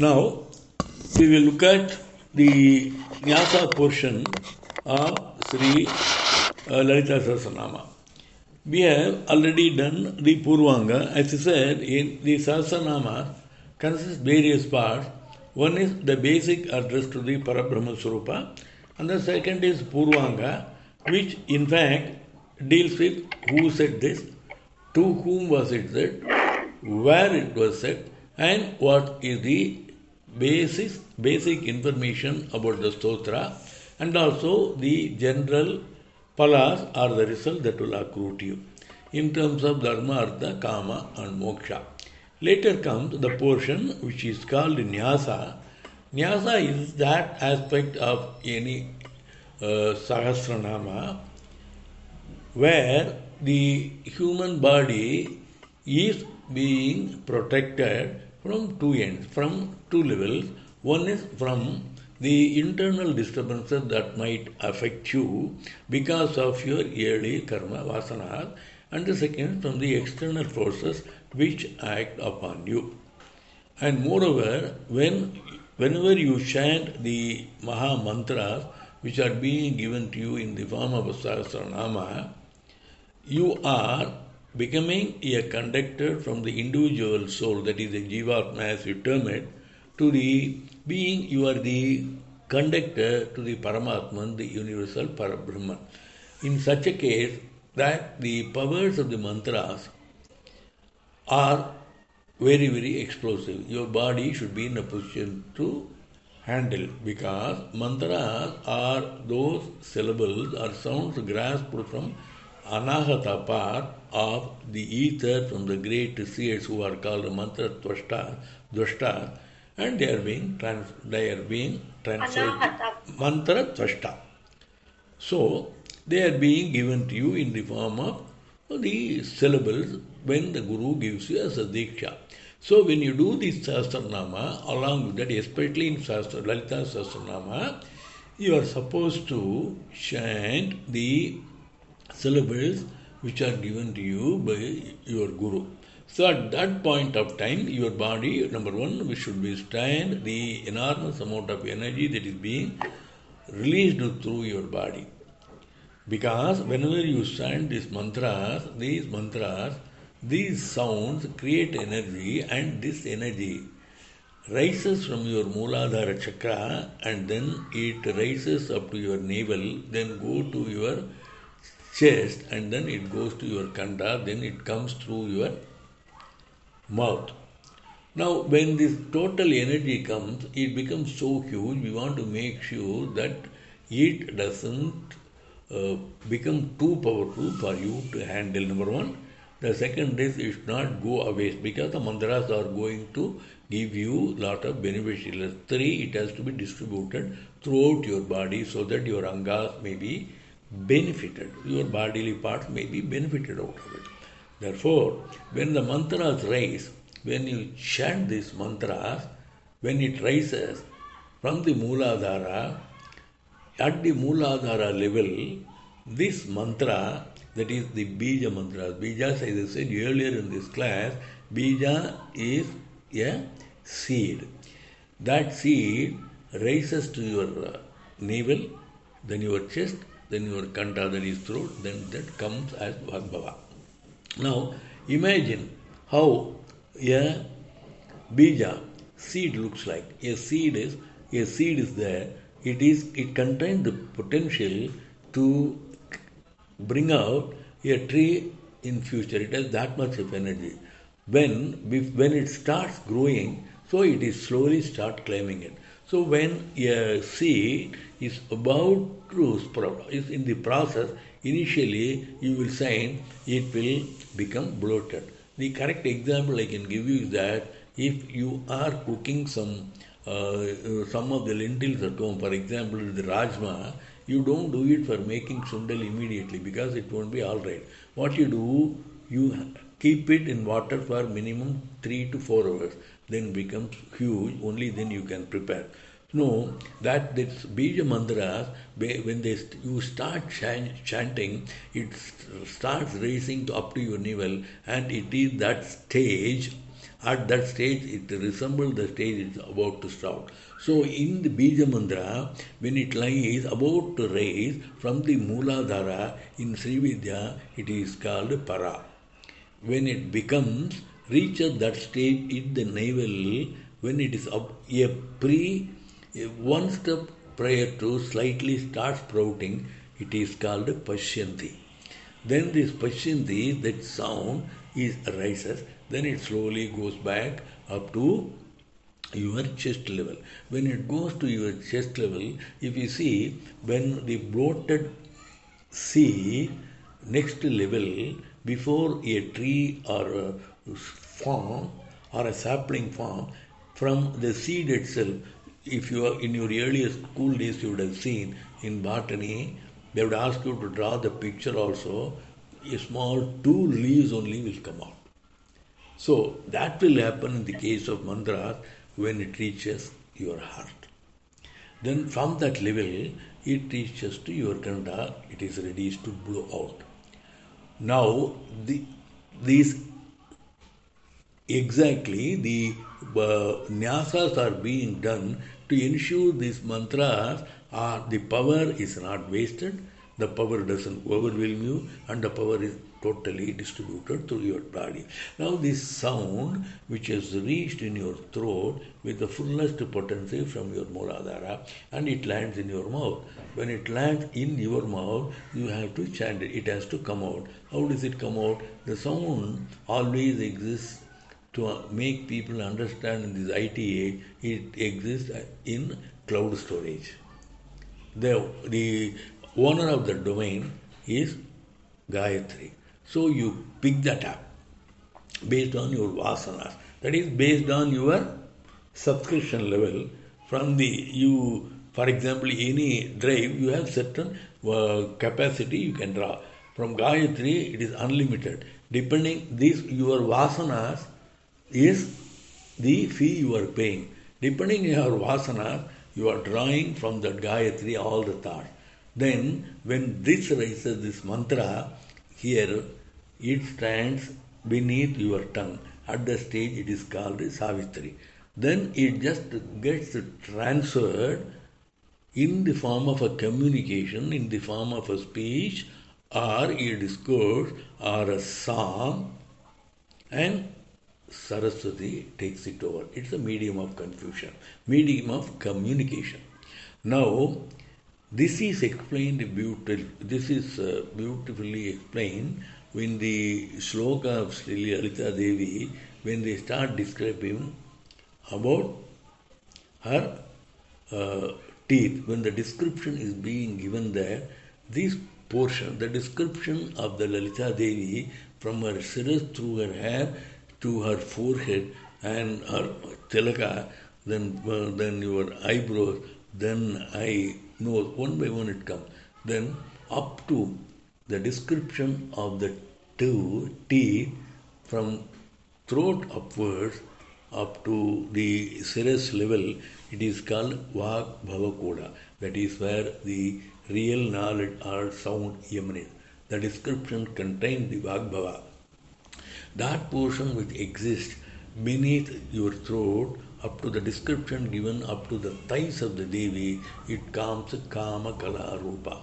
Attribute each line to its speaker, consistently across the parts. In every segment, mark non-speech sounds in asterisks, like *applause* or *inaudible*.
Speaker 1: Now, we will look at the Nyasa portion of Sri uh, Lalita Sahasranama. We have already done the Purvanga. As I said, in the Sahasranama consists various parts. One is the basic address to the Parabrahma Swarupa, and the second is Purvanga, which in fact deals with who said this, to whom was it said, where it was said, and what is the basis, basic information about the stotra, and also the general phalas are the result that will accrue to you in terms of dharma, artha, kama, and moksha. Later comes the portion which is called nyasa. Nyasa is that aspect of any uh, sahasranama where the human body is being protected from two ends, from two levels. One is from the internal disturbances that might affect you because of your early karma vasanas, and the second from the external forces which act upon you. And moreover, when whenever you chant the Maha Mantras which are being given to you in the form of a Sahasranama, you are becoming a conductor from the individual soul, that is the Jivatma as you term it, to the being you are the conductor to the Paramatman, the universal Parabrahman. In such a case, that the powers of the mantras are very, very explosive. Your body should be in a position to handle because mantras are those syllables or sounds grasped from anahata part of the ether from the great seers who are called mantra tvashta, dvashta, and they are being trans, they are being translated mantra tvashta. So they are being given to you in the form of the syllables when the Guru gives you as a diksha. So when you do this Sahasranama, along with that, especially in Sahasra, Lalita Sahasranama, you are supposed to chant the syllables which are given to you by your Guru. So at that point of time, your body, number one, we should withstand the enormous amount of energy that is being released through your body. Because whenever you chant these mantras, these mantras, these sounds create energy and this energy rises from your Mooladhara chakra and then it rises up to your navel, then go to your chest and then it goes to your kanda, then it comes through your mouth. Now, when this total energy comes, it becomes so huge, we want to make sure that it doesn't uh, become too powerful for you to handle. Number one. The second is it should not go away because the mantras are going to give you lot of beneficial. Three, it has to be distributed throughout your body so that your angas may be benefited. Your bodily parts may be benefited out of it. Therefore, when the mantras rise, when you chant these mantras, when it rises from the Mooladhara, at the Mooladhara level, this mantra, that is the Bija mantra, Bija, as I said earlier in this class, Bija is a seed. That seed rises to your navel, then your chest, then your kanta, that is throat, then that comes as Vagbhava. Now, imagine how a bija seed looks like. A seed is a seed is there. It is it contains the potential to bring out a tree in future. It has that much of energy. When when it starts growing, so it is slowly start climbing it. So when a seed is about to sprout, is in the process, initially you will find it will become bloated. The correct example I can give you is that if you are cooking some uh, some of the lentils at home, for example, the rajma, you don't do it for making sundal immediately because it won't be all right. What you do, you keep it in water for minimum three to four hours, then becomes huge. Only then you can prepare. No, that this bija mantras, when they you start chan- chanting, it starts raising to up to your navel, and it is that stage At that stage, it resembles the stage it's about to start. So, in the Bija Mantra, when it lies about to rise from the Mooladhara in Srividya, it is called Para. When it becomes, reaches that stage in the navel, when it is up, a pre, a one step prior to slightly start sprouting, it is called Pashyanti. Then this Pashyanti, that sound is rises, then it slowly goes back up to your chest level. When it goes to your chest level, if you see when the bloated seed next level before a tree or a farm or a sapling farm, from the seed itself, if you are in your earlier school days, you would have seen in botany, they would ask you to draw the picture also. A small two leaves only will come out. So that will happen in the case of mantras when it reaches your heart. Then from that level, it reaches to your kanda, it is ready to blow out. Now, the, these exactly the uh, nyasas are being done to ensure these mantras are the power is not wasted, the power doesn't overwhelm you, and the power is totally distributed through your body. Now, this sound which has reached in your throat with the fullest potency from your Mooladhara and it lands in your mouth. When it lands in your mouth, you have to chant it. It has to come out. How does it come out? The sound always exists to make people understand in this IT age, it exists in cloud storage. The, the owner of the domain is Gayatri. So you pick that up based on your vasanas. That is based on your subscription level. From the you, for example, any drive you have certain uh, capacity you can draw. From Gayatri, it is unlimited. Depending this your vasanas is the fee you are paying. Depending on your vasanas, you are drawing from that Gayatri all the thoughts. Then, when this rises, this mantra, here it stands beneath your tongue. At the stage, it is called Savitri. Then it just gets transferred in the form of a communication, in the form of a speech, or a discourse, or a song, and Saraswati takes it over. It's a medium of confusion, medium of communication. Now, this is explained beautifully. This is uh, beautifully explained in the sloka of Sri Lalita Devi when they start describing about her uh, teeth. When the description is being given there, this portion, the description of the Lalita Devi from her siras through her hair to her forehead and her tilaka, then uh, then your eyebrows, then eye, nose, one by one it comes. Then up to the description of the two teeth from throat upwards up to the siras level, it is called Vag Bhavakuta. That is where the real knowledge or sound emanates. The description contains the Vag Bhava. That portion which exists beneath your throat up to the description given up to the thighs of the Devi, it comes Kama Kala Rupa.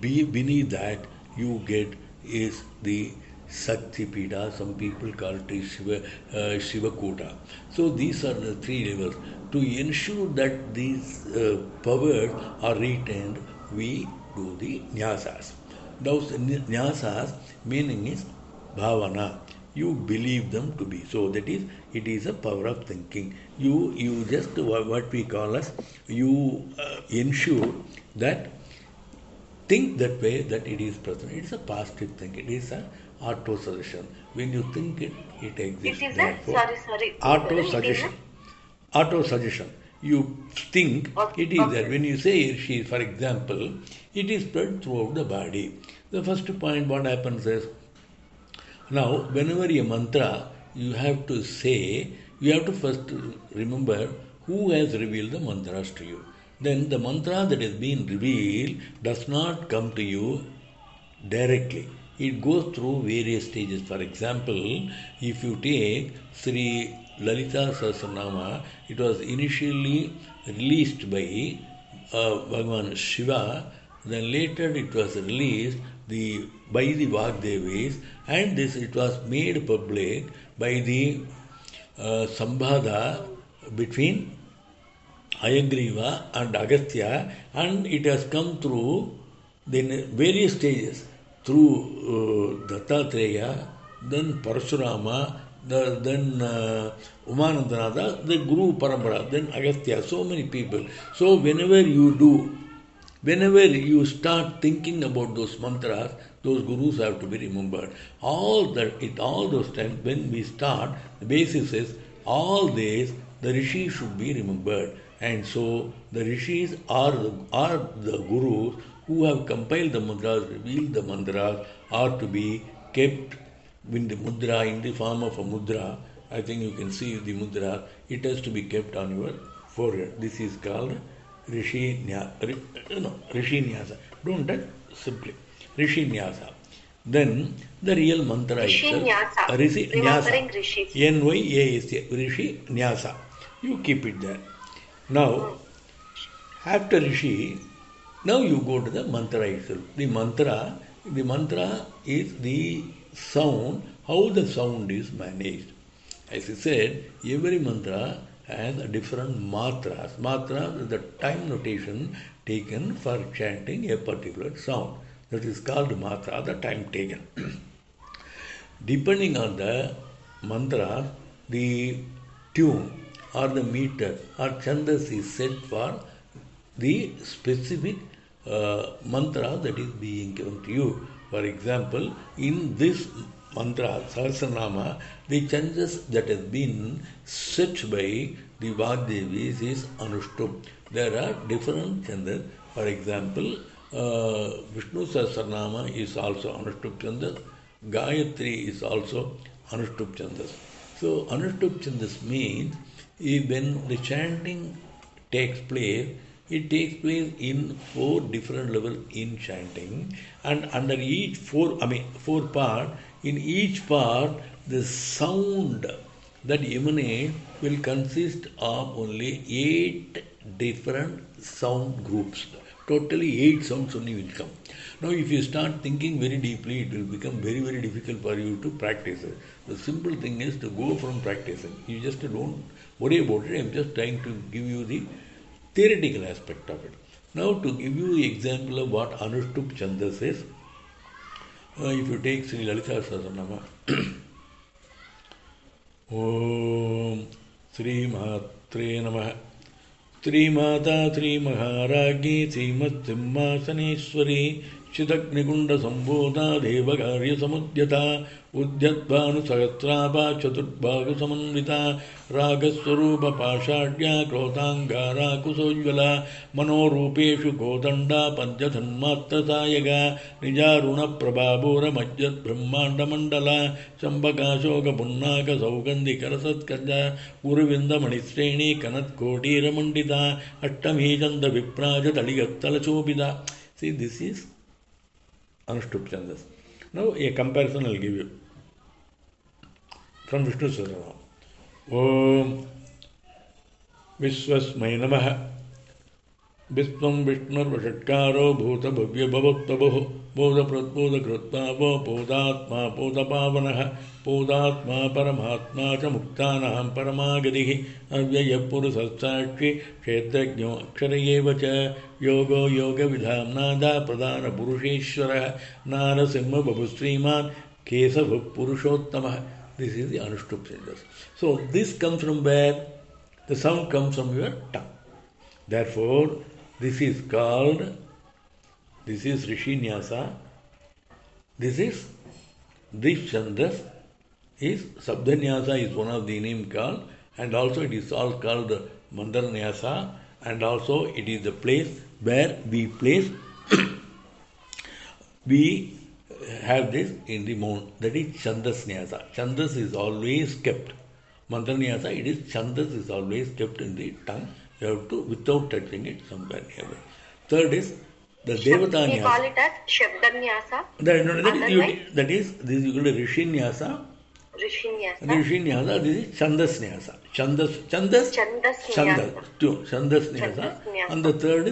Speaker 1: Be beneath that you get is the Sakti some people call it Shiva, uh, Shivakuta. So these are the three levels. To ensure that these uh, powers are retained, we do the nyasas. Those nyasas meaning is bhavana. You believe them to be. So that is, it is a power of thinking. You, you just, what we call as, you uh, ensure that think that way that it is present. It is a positive thing. It is an auto suggestion. When you think it, it exists.
Speaker 2: It is a,
Speaker 1: Therefore,
Speaker 2: sorry, sorry.
Speaker 1: auto
Speaker 2: a-
Speaker 1: suggestion. Auto suggestion. You think
Speaker 2: Okay,
Speaker 1: it is there. When you say she, for example, it is spread throughout the body. The first point, what happens is, now, whenever a mantra you have to say, you have to first remember who has revealed the mantras to you. Then the mantra that has been revealed does not come to you directly. it goes through various stages. For example, if you take Sri Lalita Sahasranama, it was initially released by uh, Bhagavan Shiva, then later it was released the by the Vagdevis, and this it was made public by the uh, Sambhada between Hayagriva and Agastya, and it has come through then various stages through uh, Dattatreya, then Parashurama, the, then uh, Umanandanada, the Guru Parampara, then Agastya, so many people. So whenever you do, whenever you start thinking about those mantras, those gurus have to be remembered. All that, it all those times when we start, the basis is all this, the rishi should be remembered. And so the rishis are the, are the gurus who have compiled the mantras, revealed the mantras, are to be kept in the mudra, in the form of a mudra. I think you can see the mudra. It has to be kept on your forehead. This is called Rishi Nyasa. No, Rishi Nyasa. Don't touch, simply. Rishi Nyasa. Then the real mantra
Speaker 2: is
Speaker 1: Rishi.
Speaker 2: Nyasa.
Speaker 1: Rishi Nyasa.
Speaker 2: Rishis.
Speaker 1: N Y A S A. Rishi Nyasa. You keep it there. Now, after Rishi, now you go to the mantra itself. The mantra, the mantra is the sound, how the sound is managed. As I said, every mantra has a different matras. Matra is the time notation taken for chanting a particular sound. That is called matra, the time taken. *clears throat* Depending on the mantra, the tune or the meter or chandas is set for the specific uh, mantra that is being given to you. For example, in this mantra, Sahasranama, the chandas that has been set by the Vagdevis is Anushtup. There are different chandas. For example, uh, Vishnu Sahasranama is also Anushtup chandas. Gayatri is also Anushtup chandas. So Anushtup means when the chanting takes place, it takes place in four different levels in chanting, and under each four, I mean four part, in each part the sound that emanates will consist of only eight different sound groups. Totally 8 sounds only will come. Now, if you start thinking very deeply, it will become very, very difficult for you to practice. The simple thing is to go from practicing. You just don't worry about it. I'm just trying to give you the theoretical aspect of it. Now, to give you the example of what Anushtup Chandra says, uh, if you take Sri Lalita Sahasranama, *clears throat* Om Sri Mahatre Namaha. श्रीमाता श्रीमहाराज्ञी श्रीमत्सिंहासनेश्वरी चिदग्निकुण्डसम्भूता देवकार्यसमुद्यता उद्यद्भानुसहस्रापा चतुर्बाहुसमन्विता रागस्वरूपपाषाढ्या क्रोधाङ्गारा कुसोज्ज्वला मनोरूपेषु कोदण्डा पञ्चधन्मात्रसायगा निजारुणप्रभापूरमज्जद्ब्रह्माण्डमण्डला चम्बकाशोकपुन्नाकसौगन्धिकरसत्कजा गुरुविन्दमणिश्रेणी कनत्कोटीरमण्डिता अष्टमी चन्दविप्राजतलिगत्तलशोभिता See, this is Anushtup chandas no a comparison will give you from Vishnu सुधर ओम विश्वस्मय नमः विश्वं विष्णुर्वषट्कारो भूतभव्यभवत्तभुः बोधप्रत्पोदकृत्तावो बोधात्मा बोध पावन बोधात्मा परमात्मा च मुक्तानां परमागतिः अव्यय पुरुषस्ताक्षी क्षेत्रज्ञो अक्षर एव च योगो योगविधाम्नादा प्रधानपुरुषेश्वरः नारसिंह बहु श्रीमान् केशवः पुरुषोत्तमः this is the Anushtup chandas so this comes from where the sound comes from your tongue therefore this is called, this is Rishi Nyasa. This is, this Chandas is, Shabdanyasa is one of the name called, and also it is all called Mandalanyasa, and also it is the place where we place, *coughs* we have this in the mount, that is Chandas Nyasa. Chandas is always kept. Mandalanyasa, it is Chandas is always kept in the tongue. You have to, without touching it, somewhere nearby. Third is The Devata
Speaker 2: We call it as Shabdanyasa,
Speaker 1: That, no, that, is, you, that is, this is called Rishinyasa.
Speaker 2: Rishinyasa,
Speaker 1: Rishinyasa, this is Chandasnyasa. Chandas, Chandas,
Speaker 2: Chandasnyasa.
Speaker 1: Chandas, two, Chandasnyasa.
Speaker 2: Chandasnyasa.
Speaker 1: And the third is